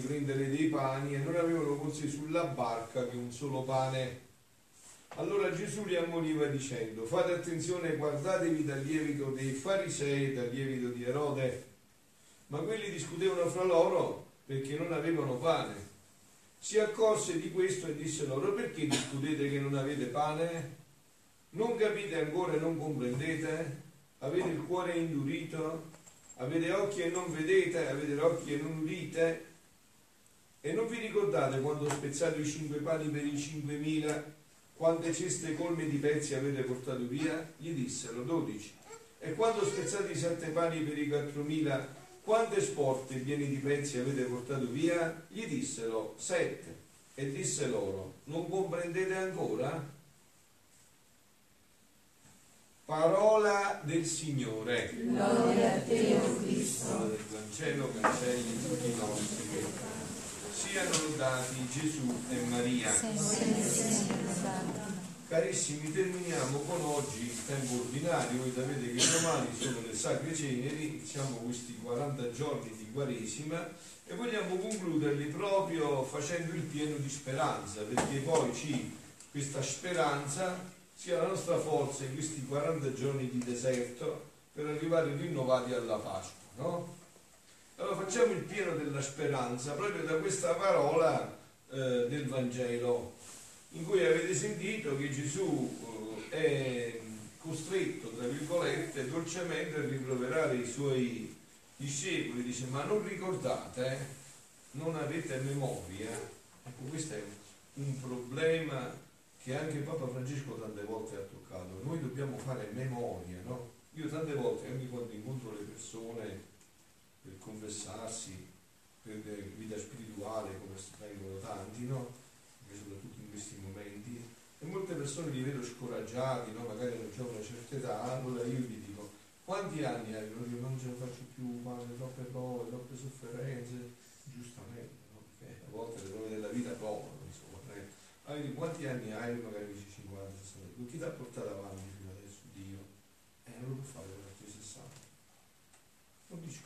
di prendere dei pani e non avevano con sé sulla barca che un solo pane. Allora Gesù li ammoniva dicendo, fate attenzione, guardatevi dal lievito dei farisei e dal lievito di Erode. Ma quelli discutevano fra loro perché non avevano pane. Si accorse di questo e disse loro, perché discutete che non avete pane? Non capite ancora e non comprendete? Avete il cuore indurito? Avete occhi e non vedete? Avete occhi e non udite? E non vi ricordate quando ho spezzato i cinque pani per i cinquemila? Quante ceste colme di pezzi avete portato via? Gli dissero dodici. E quando ho spezzato i sette pani per i quattromila? Quante sporte pieni di pezzi avete portato via? Gli dissero sette. E disse loro, non comprendete ancora? Parola del Signore. Gloria a te, o Cristo. Del Vangelo cancelli tutti i nostri peccati. Siano lodati Gesù e Maria. Carissimi, terminiamo con oggi il tempo ordinario. Voi sapete che domani sono le Sacre Ceneri, iniziamo questi 40 giorni di Quaresima e vogliamo concluderli proprio facendo il pieno di speranza, perché poi ci, questa speranza sia la nostra forza in questi 40 giorni di deserto per arrivare rinnovati alla Pasqua, no? Allora facciamo il pieno della speranza proprio da questa parola eh, del Vangelo in cui avete sentito che Gesù eh, è costretto, tra virgolette, dolcemente a rimproverare i suoi discepoli, dice ma non ricordate, non avete memoria? Ecco, questo è un problema che anche Papa Francesco tante volte ha toccato. Noi dobbiamo fare memoria, no? Io tante volte, anche quando incontro le persone per confessarsi, per vita spirituale, come vengono tanti, no? Soprattutto in questi momenti, e molte persone li vedo scoraggiati, no? magari non c'è una certa età, allora io gli dico, quanti anni hai? Io non ce la faccio più, padre, troppe prove, troppe sofferenze, giustamente, no? Perché a volte le prove della vita provano, insomma, allora, quanti anni hai? Magari dici 50, 60, chi ti ha portato avanti fino adesso? Dio. Eh, non lo può fare per altri 60.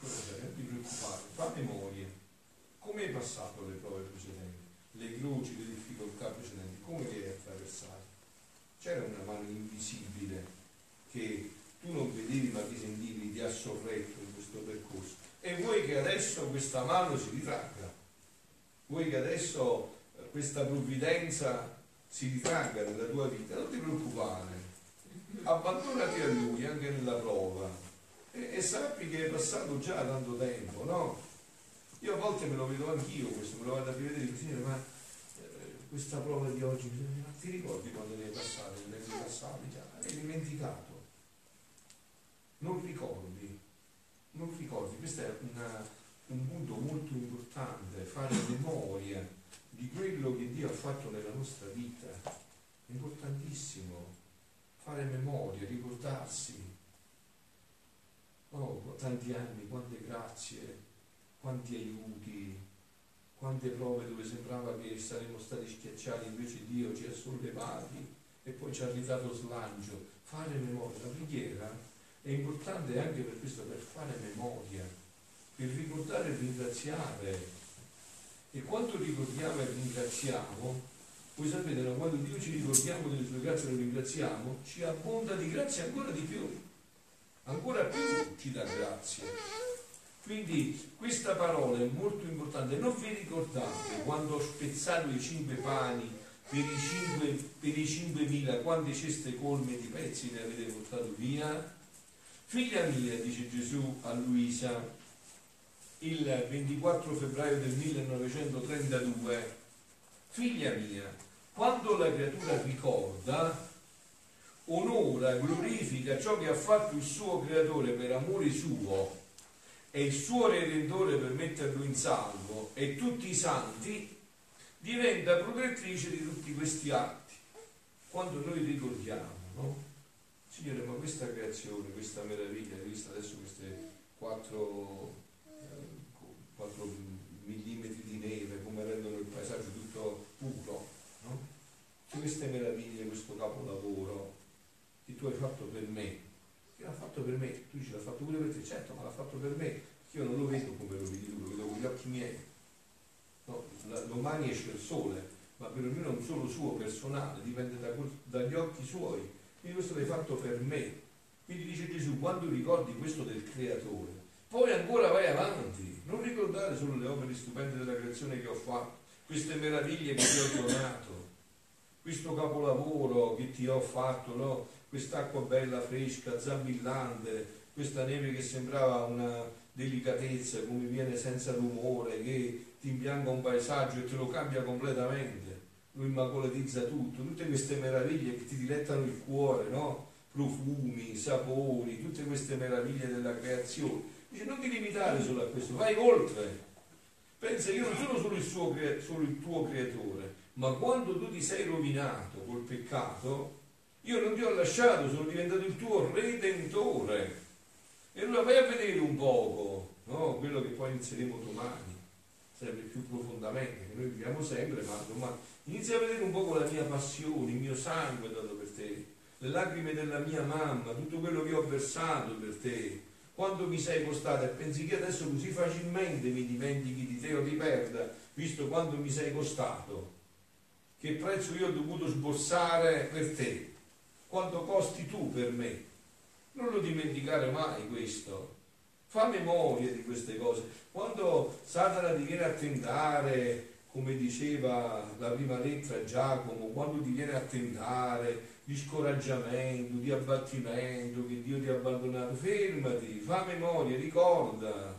Non ti ti preoccupare, fa memoria. Come hai passato le prove precedenti? Le croci, le difficoltà precedenti, come le hai attraversate? C'era una mano invisibile che tu non vedevi ma ti sentivi, ti ha sorretto in questo percorso. E vuoi che adesso questa mano si ritragga? Vuoi che adesso questa provvidenza si ritragga nella tua vita? Non ti preoccupare, abbandonati a Lui anche nella prova e, e sappi che è passato già tanto tempo, no? Io a volte me lo vedo anch'io questo, me lo vado a rivedere così, ma eh, questa prova di oggi, ma ti ricordi quando ne hai passate, ne già? Hai dimenticato. Non ricordi, non ricordi, questo è una, un punto molto importante, fare memoria di quello che Dio ha fatto nella nostra vita. Importantissimo fare memoria, ricordarsi. Oh, tanti anni, quante grazie, quanti aiuti, quante prove dove sembrava che saremmo stati schiacciati, invece Dio ci ha sollevati e poi ci ha ridato slancio. Fare memoria, la preghiera è importante anche per questo, per fare memoria, per ricordare e ringraziare e quanto ricordiamo e ringraziamo, voi sapete, no, quando Dio ci ricordiamo delle sue grazie e lo ringraziamo, ci abbonda di grazie ancora di più, ancora più ci dà grazie. Quindi questa parola è molto importante. Non vi ricordate quando ho spezzato i cinque pani per i cinque, per i cinquemila, quante ceste colme di pezzi ne avete portato via? Figlia mia, dice Gesù a Luisa, il 24 febbraio del 1932, figlia mia, quando la creatura ricorda, onora, glorifica ciò che ha fatto il suo creatore per amore suo e il suo redentore per metterlo in salvo e tutti i santi, diventa protettrice di tutti questi atti. Quando noi ricordiamo, no? Signore, ma questa creazione, questa meraviglia, hai visto adesso queste quattro 4 mm di neve, come rendono il paesaggio tutto puro. questo capolavoro che tu hai fatto per me, che l'ha fatto per me, tu dici l'ha fatto pure per te, certo, ma l'ha fatto per me, io non lo vedo come lo vedi tu, lo vedo con gli occhi miei. No, domani esce il sole, ma per ognuno è un solo suo personale, dipende da, dagli occhi suoi. Quindi questo l'hai fatto per me. Quindi dice Gesù, quando ricordi questo del creatore, poi ancora vai avanti, non ricordare solo le opere stupende della creazione che ho fatto, queste meraviglie che ti ho donato, questo capolavoro che ti ho fatto, no? quest'acqua bella, fresca, zabillante, questa neve che sembrava una delicatezza, come viene senza rumore, che ti imbianca un paesaggio e te lo cambia completamente, lo immacolatizza tutto, tutte queste meraviglie che ti dilettano il cuore, no? profumi, sapori, tutte queste meraviglie della creazione. Dice non ti limitare solo a questo, vai oltre. Pensa che io non sono solo il, suo, solo il tuo creatore, ma quando tu ti sei rovinato col peccato, io non ti ho lasciato, sono diventato il tuo redentore. E allora vai a vedere un poco, no? quello che poi inizieremo domani sempre più profondamente, che noi viviamo sempre, ma domani inizia a vedere un po' la mia passione, il mio sangue dato per te, le lacrime della mia mamma, tutto quello che ho versato per te. Quando mi sei costato e pensi che adesso così facilmente mi dimentichi di te o ti perda, visto quanto mi sei costato, che prezzo io ho dovuto sborsare per te, quanto costi tu per me. Non lo dimenticare mai questo. Fa memoria di queste cose. Quando Satana ti viene a tentare, come diceva la prima lettera Giacomo, quando ti viene a tentare di scoraggiamento, di abbattimento, che Dio ti ha abbandonato, fermati, fa memoria, ricorda,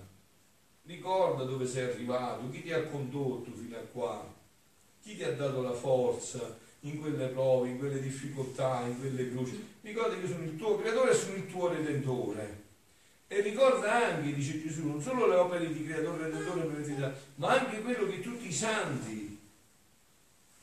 ricorda dove sei arrivato, chi ti ha condotto fino a qua, chi ti ha dato la forza in quelle prove, in quelle difficoltà, in quelle croci. Ricorda che sono il tuo creatore e sono il tuo redentore. E ricorda anche, dice Gesù, non solo le opere di creatore, redentore per l'eternità, ma anche quello che tutti i santi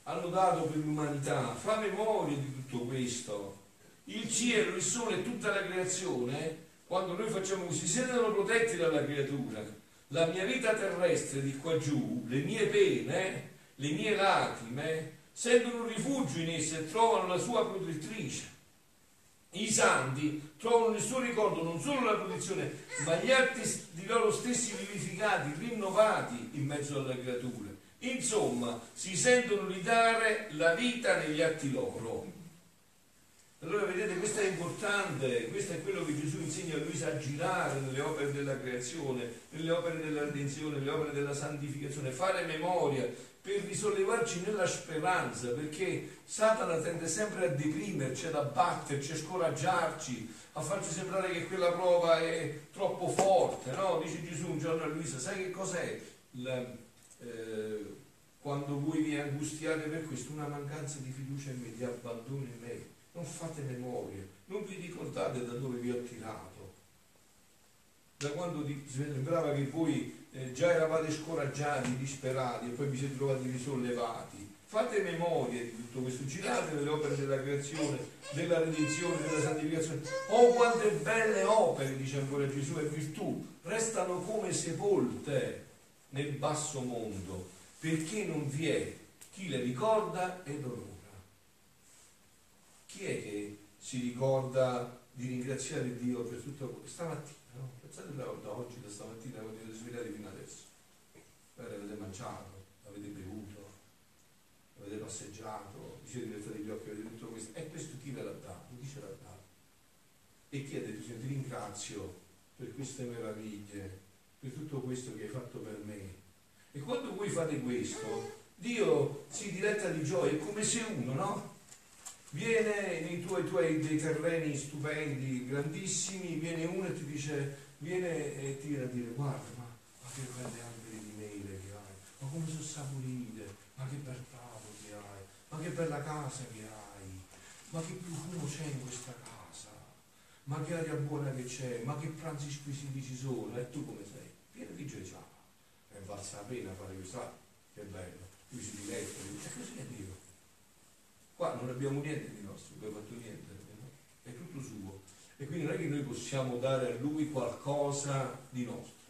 hanno dato per l'umanità. Fa memoria di tutto questo. Il cielo, il sole e tutta la creazione, quando noi facciamo così, si sentono protetti dalla creatura. La mia vita terrestre di qua giù, le mie pene, le mie lacrime, sentono un rifugio in esse e trovano la sua protettrice. I santi trovano nel suo ricordo non solo la protezione, ma gli atti di loro stessi vivificati, rinnovati in mezzo alle creature. Insomma, si sentono di dare la vita negli atti loro. Allora vedete, questo è importante, questo è quello che Gesù insegna a Luisa a girare nelle opere della creazione, nelle opere della redenzione, nelle opere della santificazione, fare memoria, per risollevarci nella speranza, perché Satana tende sempre a deprimerci, ad abbatterci, a scoraggiarci, a farci sembrare che quella prova è troppo forte, no? Dice Gesù un giorno a Luisa, sai che cos'è? La, eh, quando voi vi angustiate per questo, una mancanza di fiducia in me, di abbandono in me, non fate memoria, non vi ricordate da dove vi ho tirato, da quando sembrava che voi eh, già eravate scoraggiati, disperati e poi vi siete trovati risollevati. Fate memoria di tutto questo, girate nelle opere della creazione, della redenzione, della santificazione. Oh, quante belle opere, dice ancora Gesù, e virtù, restano come sepolte nel basso mondo, perché non vi è chi le ricorda ed onora. Chi è che si ricorda di ringraziare Dio per tutto questo? Stamattina, no? Pensate da oggi, da stamattina, quando svegliati fino adesso. Poi avete mangiato, avete bevuto, avete passeggiato, vi siete direttati gli occhi, avete tutto questo. E questo chi ve l'ha dato? Chi ce l'ha dato? E chi ha detto, ti ringrazio per queste meraviglie, per tutto questo che hai fatto per me. E quando voi fate questo, Dio si diletta di gioia, è come se uno, no? Viene nei tuoi, tuoi dei terreni stupendi, grandissimi, viene uno e ti dice viene e ti viene a dire guarda che belle alberi di mele che hai, ma come sono saporite, ma che bel prato che hai, ma che bella casa che hai, ma che profumo c'è in questa casa, ma che aria buona che c'è, ma che pranzi squisiti ci sono, e tu come sei? Pieno di gioia, è valsa la pena fare questo, che bello, lui si diletta, e così è Dio. Qua non abbiamo niente di nostro, non abbiamo fatto niente, è tutto suo. E quindi non è che noi possiamo dare a lui qualcosa di nostro.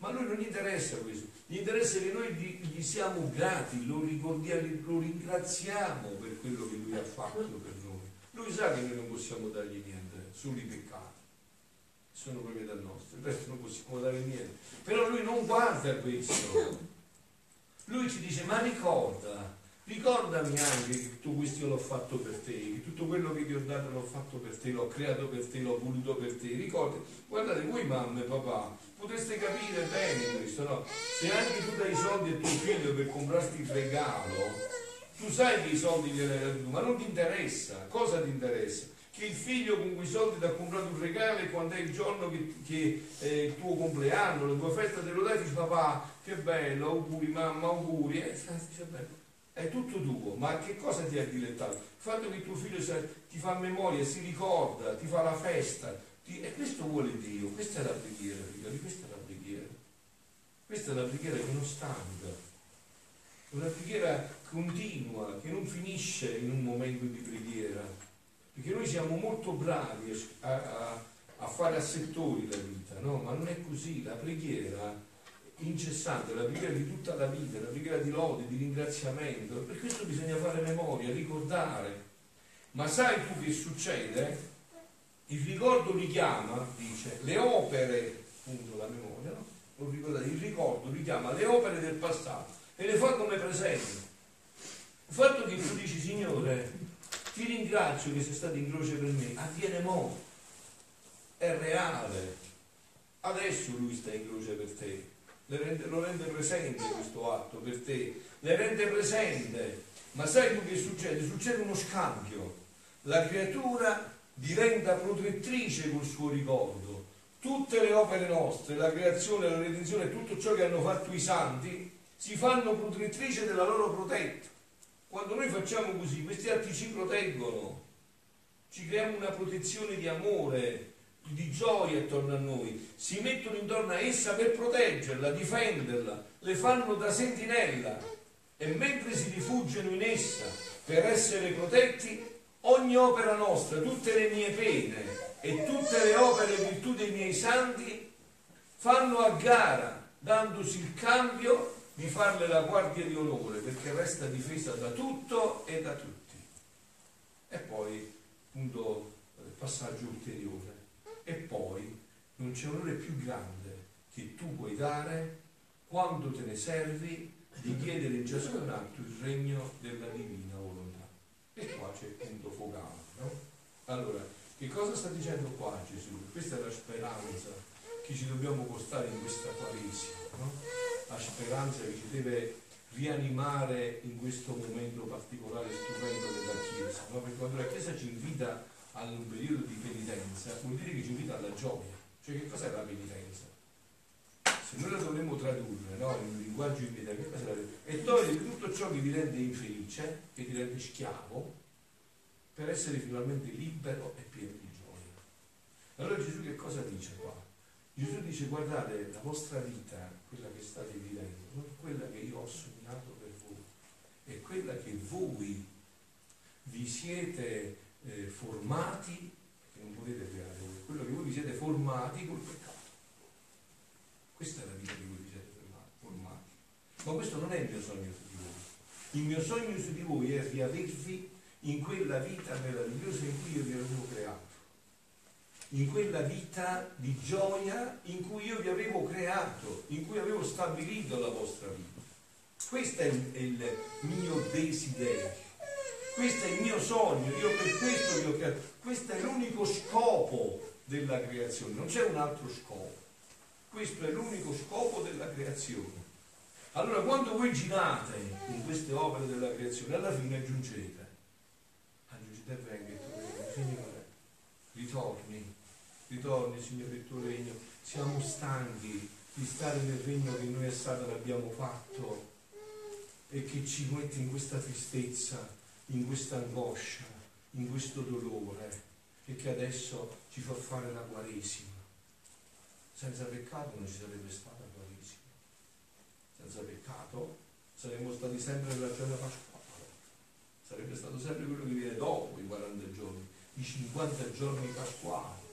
Ma a lui non gli interessa questo, gli interessa che noi gli, siamo grati, lo ricordiamo, lo ringraziamo per quello che lui ha fatto per noi. Lui sa che noi non possiamo dargli niente, solo i peccati, sono proprietà nostre, il resto non possiamo dare niente. Però lui non guarda questo. Lui ci dice, ma ricorda, ricordami anche che tutto questo l'ho fatto per te, che tutto quello che ti ho dato l'ho fatto per te, l'ho creato per te, l'ho voluto per te. Ricorda, guardate, voi mamma e papà potreste capire bene questo, no? Se anche tu dai soldi a tuo figlio per comprarti il regalo, tu sai che i soldi glieli hai dati tu, ma non ti interessa. Cosa ti interessa? Che il figlio con quei soldi ti ha comprato un regalo e quando è il giorno che, che è il tuo compleanno, la tua festa te lo dai, dici papà, che bello, auguri mamma, auguri. Eh, dice, bello. È tutto tuo, ma che cosa ti ha dilettato? Il fatto che tuo figlio ti fa memoria, si ricorda, ti fa la festa, ti... e questo vuole Dio, questa è la preghiera, figlioli, questa è la preghiera. Questa è la preghiera che non stanca una preghiera continua che non finisce in un momento di preghiera, perché noi siamo molto bravi a, a, a fare a settori la vita, no? ma non è così, la preghiera incessante, la preghiera di tutta la vita, la preghiera di lode, di ringraziamento, per questo bisogna fare memoria, ricordare. Ma sai tu che succede? Il ricordo richiama, dice, le opere, appunto la memoria, no? il ricordo richiama le opere del passato e le fa come presente. Il fatto che tu dici, Signore, ti ringrazio che sei stato in croce per me, avviene mo, è reale. Adesso lui sta in croce per te, rende, lo rende presente questo atto per te, le rende presente. Ma sai tu che succede? Succede uno scambio. La creatura diventa protettrice col suo ricordo. Tutte le opere nostre, la creazione, la redenzione, tutto ciò che hanno fatto i santi, si fanno protettrice della loro protetta. Quando noi facciamo così, questi atti ci proteggono, ci creiamo una protezione di amore, di gioia attorno a noi, si mettono intorno a essa per proteggerla, difenderla, le fanno da sentinella e mentre si rifugiano in essa per essere protetti, ogni opera nostra, tutte le mie pene e tutte le opere e virtù dei miei santi fanno a gara, dandosi il cambio di farle la guardia di onore perché resta difesa da tutto e da tutti. E poi, appunto, passaggio ulteriore. Non c'è onore più grande che tu puoi dare quando te ne servi di chiedere in ciascun atto il regno della divina volontà. E qua c'è il punto focale. No? Allora, che cosa sta dicendo qua Gesù? Questa è la speranza che ci dobbiamo portare in questa Quaresima. No? la speranza che ci deve rianimare in questo momento particolare stupendo della Chiesa, no? perché quando la Chiesa ci invita a un periodo di penitenza vuol dire che ci invita alla gioia, cioè che cos'è la penitenza? Se noi la dovremmo tradurre no? in un linguaggio immediato, che cos'è È togliere tutto ciò che ti rende infelice, che ti rende schiavo, per essere finalmente libero e pieno di gioia. Allora Gesù che cosa dice qua? Gesù dice guardate la vostra vita quella che state vivendo, non quella che io ho sognato per voi, è quella che voi vi siete eh, formati, che non potete creare voi, quello che voi vi siete formati col peccato. Questa è la vita che voi vi siete formati. Ma questo non è il mio sogno su di voi. Il mio sogno su di voi è riavervi in quella vita meravigliosa in cui io vi avevo creato in quella vita di gioia in cui io vi avevo creato, in cui avevo stabilito la vostra vita. Questo è il, il mio desiderio, questo è il mio sogno, io per questo vi ho creato, questo è l'unico scopo della creazione, non c'è un altro scopo, questo è l'unico scopo della creazione. Allora quando voi girate in queste opere della creazione, alla fine aggiungete, aggiungete il tuo Signore, ritorni. Ritorni, Signore, il tuo regno. Siamo stanchi di stare nel regno che noi a Satana abbiamo fatto e che ci mette in questa tristezza, in questa angoscia, in questo dolore e che adesso ci fa fare la Quaresima. Senza peccato non ci sarebbe stata la Quaresima. Senza peccato saremmo stati sempre nella giornata pasquale. Sarebbe stato sempre quello che viene dopo i 40 giorni, i 50 giorni pasquali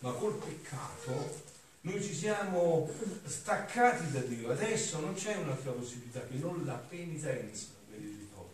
ma col peccato noi ci siamo staccati da Dio. Adesso non c'è un'altra possibilità che non la penitenza per il ritorno.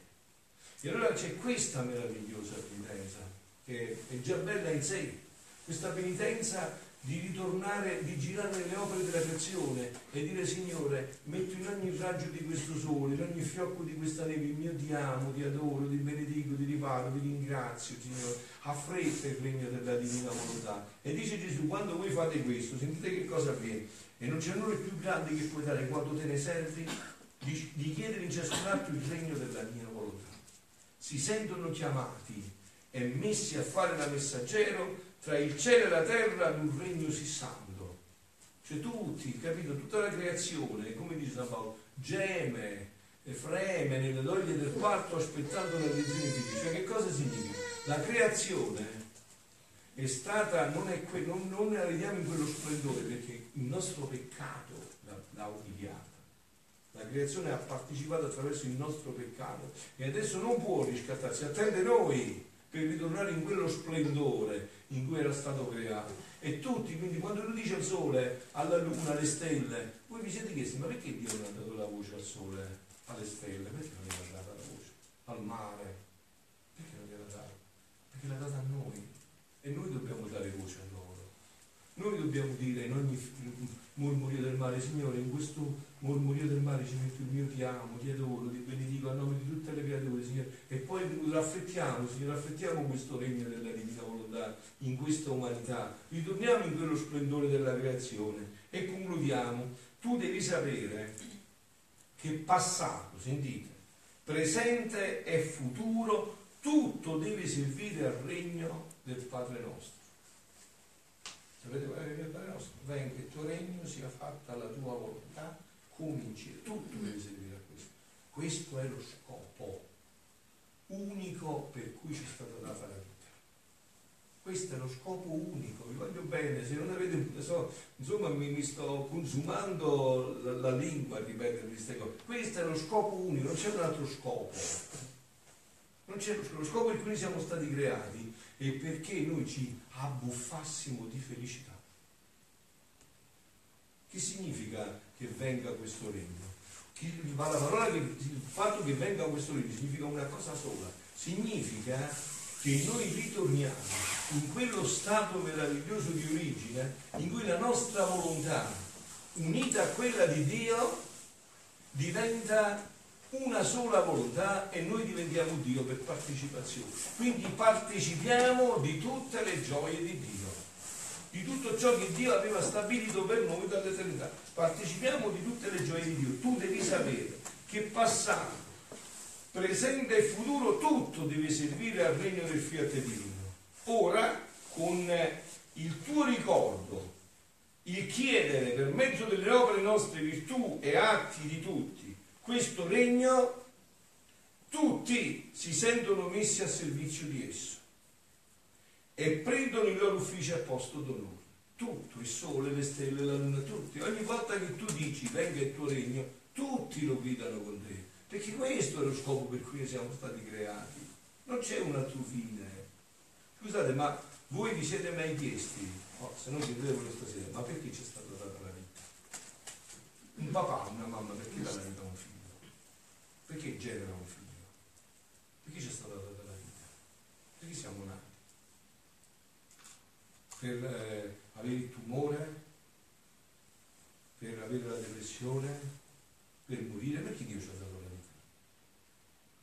E allora c'è questa meravigliosa penitenza, che è già bella in sé, questa penitenza di ritornare, di girare nelle opere della creazione e dire Signore, metto in ogni raggio di questo sole, in ogni fiocco di questa neve, il mio ti amo, ti adoro, ti benedico, ti riparo, ti ringrazio, Signore, affretta il regno della divina volontà. E dice Gesù, quando voi fate questo, sentite che cosa avviene. E non c'è nulla più grande che puoi dare quando te ne servi di, di chiedere in ciascun altro il regno della mia volontà. Si sentono chiamati e messi a fare da messaggero tra il cielo e la terra ad un regno sì santo. Cioè tutti, capito, tutta la creazione, come dice San Paolo, geme e freme nelle doglie del quarto aspettando la lezione di Dio. Cioè che cosa significa? La creazione è stata, non, è que, non, non la vediamo in quello splendore perché il nostro peccato l'ha umiliata. La creazione ha partecipato attraverso il nostro peccato e adesso non può riscattarsi, attende noi per ritornare in quello splendore in cui era stato creato. E tutti, quindi quando lui dice al sole, alla luna, alle stelle, voi vi siete chiesti, ma perché Dio non ha dato la voce al sole, alle stelle? Perché non gli ha dato la voce? Al mare? Perché non gliela data? Perché l'ha data a noi. E noi dobbiamo dare voce a loro. Noi dobbiamo dire in ogni murmurio del mare, Signore, in questo murmurio del mare ci metto il mio ti amo, ti adoro, ti benedico a nome di tutte le creature, Signore. E poi raffrettiamo, Signore, raffrettiamo questo regno della divina volontà in questa umanità. Ritorniamo in quello splendore della creazione e concludiamo. Tu devi sapere che passato, sentite, presente e futuro, tutto deve servire al regno del Padre nostro. Sapete qual è il Padre nostro? Venga il tuo regno sia fatta la tua volontà cominci, tutto deve servire a questo. Questo è lo scopo unico per cui ci è stata data la vita. Questo è lo scopo unico, vi voglio bene, se non avete, so, insomma mi, mi, sto consumando la, la lingua a ripetere queste cose. Questo è lo scopo unico, non c'è un altro scopo. Non c'è lo, scopo per cui siamo stati creati è perché noi ci abbuffassimo di felicità. Che significa che venga questo regno? La parola che, il fatto che venga questo regno significa una cosa sola, significa che noi ritorniamo in quello stato meraviglioso di origine in cui la nostra volontà, unita a quella di Dio, diventa una sola volontà e noi diventiamo Dio per partecipazione. Quindi partecipiamo di tutte le gioie di Dio di tutto ciò che Dio aveva stabilito per noi dall'eternità. Partecipiamo di tutte le gioie di Dio. Tu devi sapere che passato, presente e futuro, tutto deve servire al regno del fiat divino. Ora, con il tuo ricordo, il chiedere per mezzo delle opere nostre virtù e atti di tutti questo regno, tutti si sentono messi a servizio di esso e prendono il loro ufficio a posto d'onore. Tutto, il sole, le stelle, la luna, tutti. Ogni volta che tu dici venga il tuo regno, tutti lo guidano con te. Perché questo è lo scopo per cui siamo stati creati. Non c'è un altro fine. Scusate, ma voi vi siete mai chiesti, oh, se non chiedete questa sera, ma perché c'è stata data la vita? Un papà, una mamma, perché la vita a un figlio? Perché genera un figlio? Perché c'è stata data la vita? Perché siamo nati? per eh, avere il tumore, per avere la depressione, per morire, perché Dio ci ha dato la vita?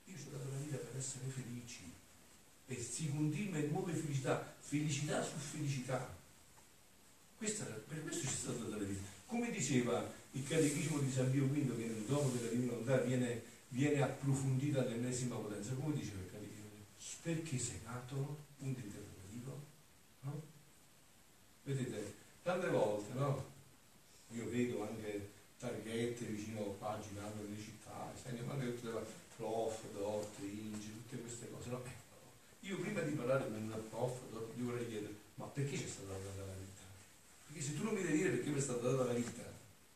Dio ci ha dato la vita per essere felici e si continua in nuove felicità, felicità su felicità. Questa, per questo ci è stata data la vita. Come diceva il catechismo di San Pio V, che dono della divina volontà viene, viene approfondita all'ennesima potenza, come diceva il catechismo? Perché sei nato? Punto interrogativo? No? Vedete, tante volte, no? Io vedo anche targhette vicino a qua girando nelle città, senti quando tutte le prof, dot, ingi, tutte queste cose, no? Eh, io prima di parlare con una prof, dot, gli vorrei chiedere, ma perché ci è stata data la vita? Perché se tu non mi devi dire perché mi è stata data la vita,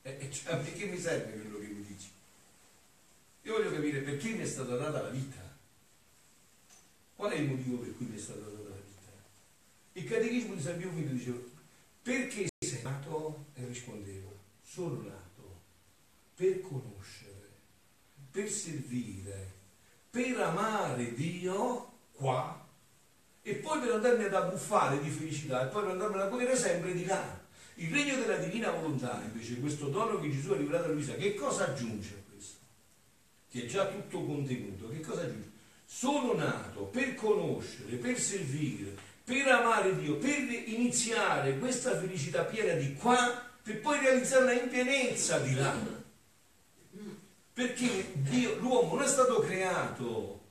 eh, eh, cioè, perché mi serve quello che mi dici? Io voglio capire perché mi è stata data la vita. Qual è il motivo per cui mi è stata data la vita? Il catechismo di San Pio V diceva perché sei nato? E rispondevo, sono nato per conoscere, per servire, per amare Dio qua e poi per andarmi ad abbuffare di felicità e poi per andarmi a godere sempre di là. Il regno della divina volontà, invece, questo dono che Gesù ha rivelato a Luisa, che cosa aggiunge? Che è già tutto contenuto, che cosa aggiunge? Sono nato per conoscere, per servire, per amare Dio, per iniziare questa felicità piena di qua, per poi realizzarla in pienezza di là. Perché Dio, l'uomo non è stato creato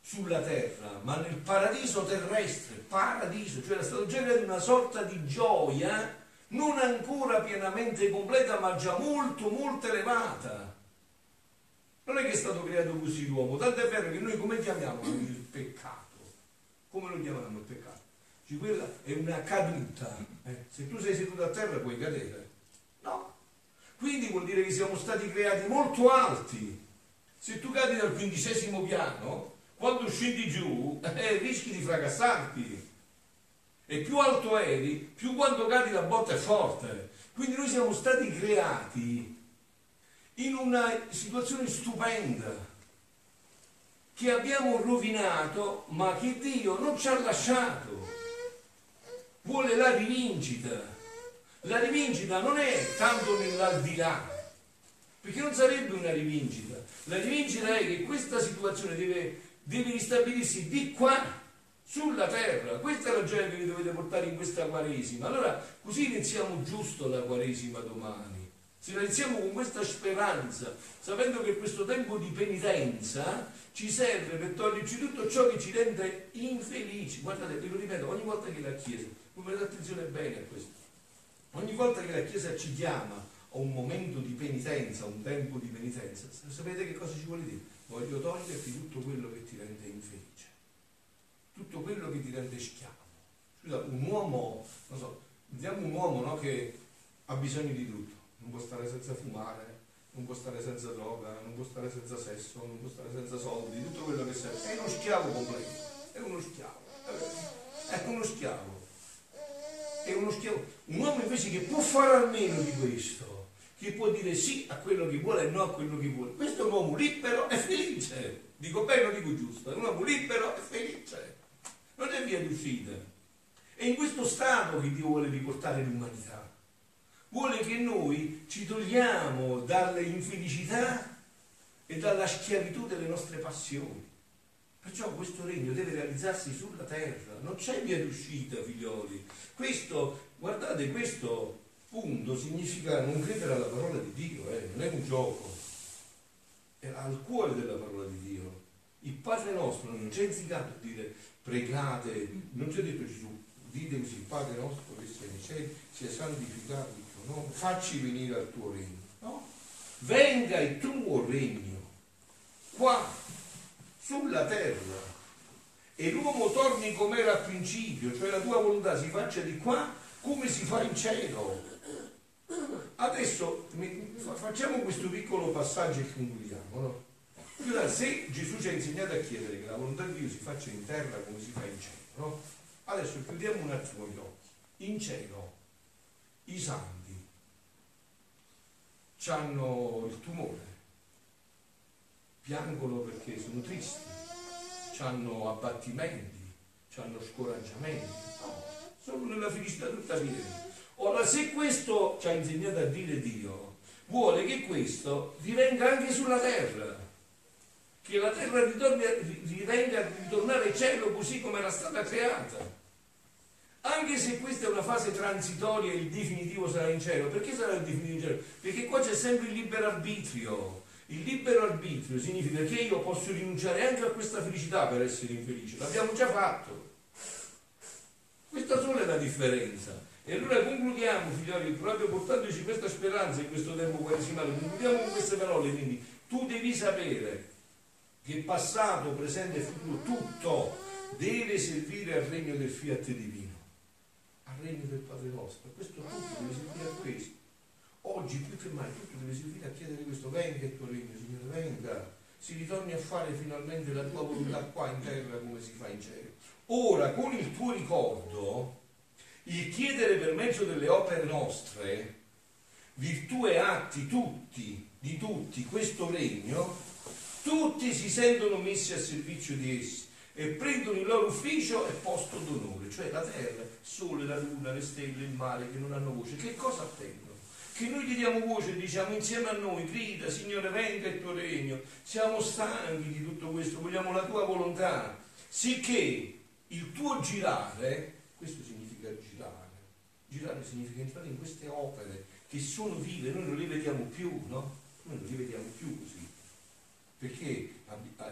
sulla terra, ma nel paradiso terrestre, paradiso, cioè è stato generato una sorta di gioia non ancora pienamente completa, ma già molto, molto elevata. Non è che è stato creato così l'uomo, tanto è vero che noi come chiamiamo il peccato? Come lo chiamiamo il peccato? Cioè, quella è una caduta. Eh? Se tu sei seduto a terra puoi cadere. No. Quindi vuol dire che siamo stati creati molto alti. Se tu cadi dal quindicesimo piano, quando scendi giù, eh, rischi di fracassarti. E più alto eri, più quando cadi la botta è forte. Quindi noi siamo stati creati in una situazione stupenda che abbiamo rovinato, ma che Dio non ci ha lasciato. Vuole la rivincita. La rivincita non è tanto nell'aldilà, perché non sarebbe una rivincita. La rivincita è che questa situazione deve deve ristabilirsi di qua sulla terra. Questa è la gioia che vi dovete portare in questa Quaresima. Allora, così iniziamo giusto la Quaresima domani. Se la iniziamo con questa speranza, sapendo che questo tempo di penitenza ci serve per toglierci tutto ciò che ci rende infelici. Guardate, ve lo ripeto, ogni volta che la Chiesa, voi prendete attenzione bene a questo, ogni volta che la Chiesa ci chiama a un momento di penitenza, a un tempo di penitenza, sapete che cosa ci vuole dire? voglio toglierti tutto quello che ti rende infelice, tutto quello che ti rende schiavo. Scusa, un uomo, non so, vediamo un uomo no, che ha bisogno di tutto, non può stare senza fumare, non può stare senza droga, non può stare senza sesso, non può stare senza soldi, tutto quello che serve. È uno schiavo completo, è uno schiavo, è uno schiavo. È uno schiavo. Un uomo invece che può fare almeno di questo, che può dire sì a quello che vuole e no a quello che vuole. Questo è un uomo libero e felice. Dico bene o dico giusto? È un uomo libero e felice. Non è via di uscita. È in questo stato che Dio vuole riportare l'umanità. Vuole che noi ci togliamo dalle infelicità e dalla schiavitù delle nostre passioni. Perciò questo regno deve realizzarsi sulla terra, non c'è via d'uscita, figlioli. Questo, guardate, questo punto significa non credere alla parola di Dio, eh? non è un gioco, è al cuore della parola di Dio. Il Padre nostro non c'è insegnato a dire pregate, non c'è detto Gesù, dite così, Padre nostro che sei nei cieli, sia santificato nome, facci venire al tuo regno. No? Venga il tuo regno qua, sulla terra, e l'uomo torni come era al principio, cioè la tua volontà si faccia di qua come si fa in cielo. Adesso facciamo questo piccolo passaggio e concludiamo. No? Se Gesù ci ha insegnato a chiedere che la volontà di Dio si faccia in terra come si fa in cielo, no? adesso chiudiamo un attimo gli occhi. In cielo i santi hanno il tumore, piangono perché sono tristi, hanno abbattimenti, hanno scoraggiamenti, no, sono nella felicità tutta vita. Ora, se questo ci ha insegnato a dire Dio, vuole che questo divenga anche sulla terra, che la terra ritorni, divenga a ritornare cielo così come era stata creata. Anche se questa è una fase transitoria il definitivo sarà in cielo, perché sarà il definitivo in cielo? Perché qua c'è sempre il libero arbitrio. Il libero arbitrio significa che io posso rinunciare anche a questa felicità per essere infelice. L'abbiamo già fatto. Questa sola è la differenza. E allora concludiamo, figlioli, proprio portandoci questa speranza in questo tempo quaresimale, concludiamo con queste parole, quindi tu devi sapere che passato, presente e futuro, tutto deve servire al regno del fiat divino, regno del Padre nostro. Questo tutto deve servire a questo. Oggi più che mai tutto deve servire a chiedere questo, venga il tuo regno, Signore, venga, si ritorni a fare finalmente la tua volontà qua in terra come si fa in cielo. Ora, con il tuo ricordo, il chiedere per mezzo delle opere nostre, virtù e atti tutti, di tutti, questo regno, tutti si sentono messi a servizio di essi e prendono il loro ufficio e posto d'onore, cioè la terra, il sole, la luna, le stelle, il mare che non hanno voce. Che cosa attendono? Che noi gli diamo voce e diciamo insieme a noi, grida, Signore, venga il tuo regno. Siamo stanchi di tutto questo, vogliamo la tua volontà. Sicché il tuo girare, questo significa girare, girare significa entrare in queste opere che sono vive, noi non le vediamo più, no? Noi non le vediamo più così. Perché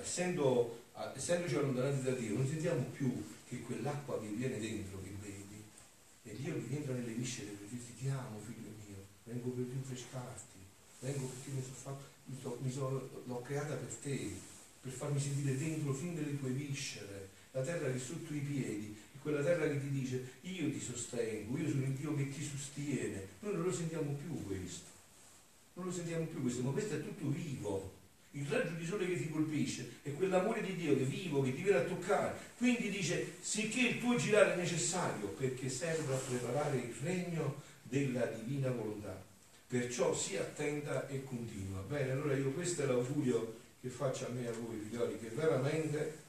essendo essendoci allontanati da Dio, non sentiamo più che quell'acqua che viene dentro, che bevi, è Dio che entra nelle viscere per dirti ti amo figlio mio, vengo per rinfrescarti, vengo perché mi sono fatto, mi so, mi so, l'ho creata per te, per farmi sentire dentro fin delle tue viscere, la terra che sotto i piedi, quella terra che ti dice io ti sostengo, io sono il Dio che ti sostiene, noi non lo sentiamo più questo, non lo sentiamo più questo, ma questo è tutto vivo il raggio di sole che ti colpisce è quell'amore di Dio che è vivo, che ti viene a toccare. Quindi dice, sicché il tuo girare è necessario perché serve a preparare il regno della divina volontà. Perciò sia attenta e continua. Bene, allora io questo è l'augurio che faccio a me e a voi, figlioli, che veramente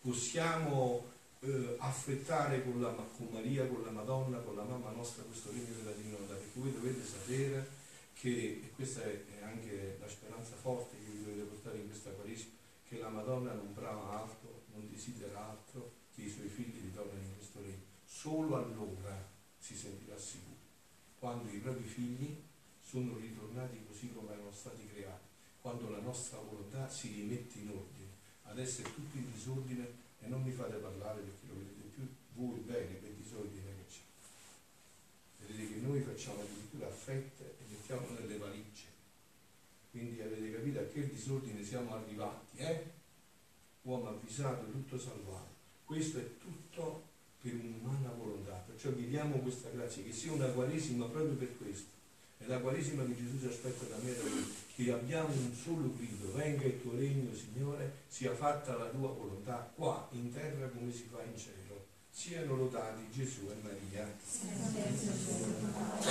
possiamo eh, affrettare con, la, con Maria, con la Madonna, con la mamma nostra questo regno della divina volontà, perché voi dovete sapere che, e questa è anche la speranza forte che vi dovete portare in questa Quaresima, che la Madonna non brama altro, non desidera altro che i suoi figli ritornino in questo regno. Solo allora si sentirà sicuro, quando i propri figli sono ritornati così come erano stati creati, quando la nostra volontà si rimette in ordine. Adesso è tutto in disordine e non mi fate parlare perché lo vedete più voi bene che disordine che c'è. Vedete che noi facciamo addirittura affette mettiamo nelle valigie quindi avete capito a che disordine siamo arrivati, eh? Uomo avvisato, tutto salvato. Questo è tutto per un'umana volontà. Perciò chiediamo questa grazia, che sia una quaresima proprio per questo. È la quaresima che Gesù ci aspetta da me da voi, che abbiamo un solo grido, venga il tuo regno, Signore, sia fatta la tua volontà, qua in terra come si fa in cielo. Siano lodati Gesù e Maria.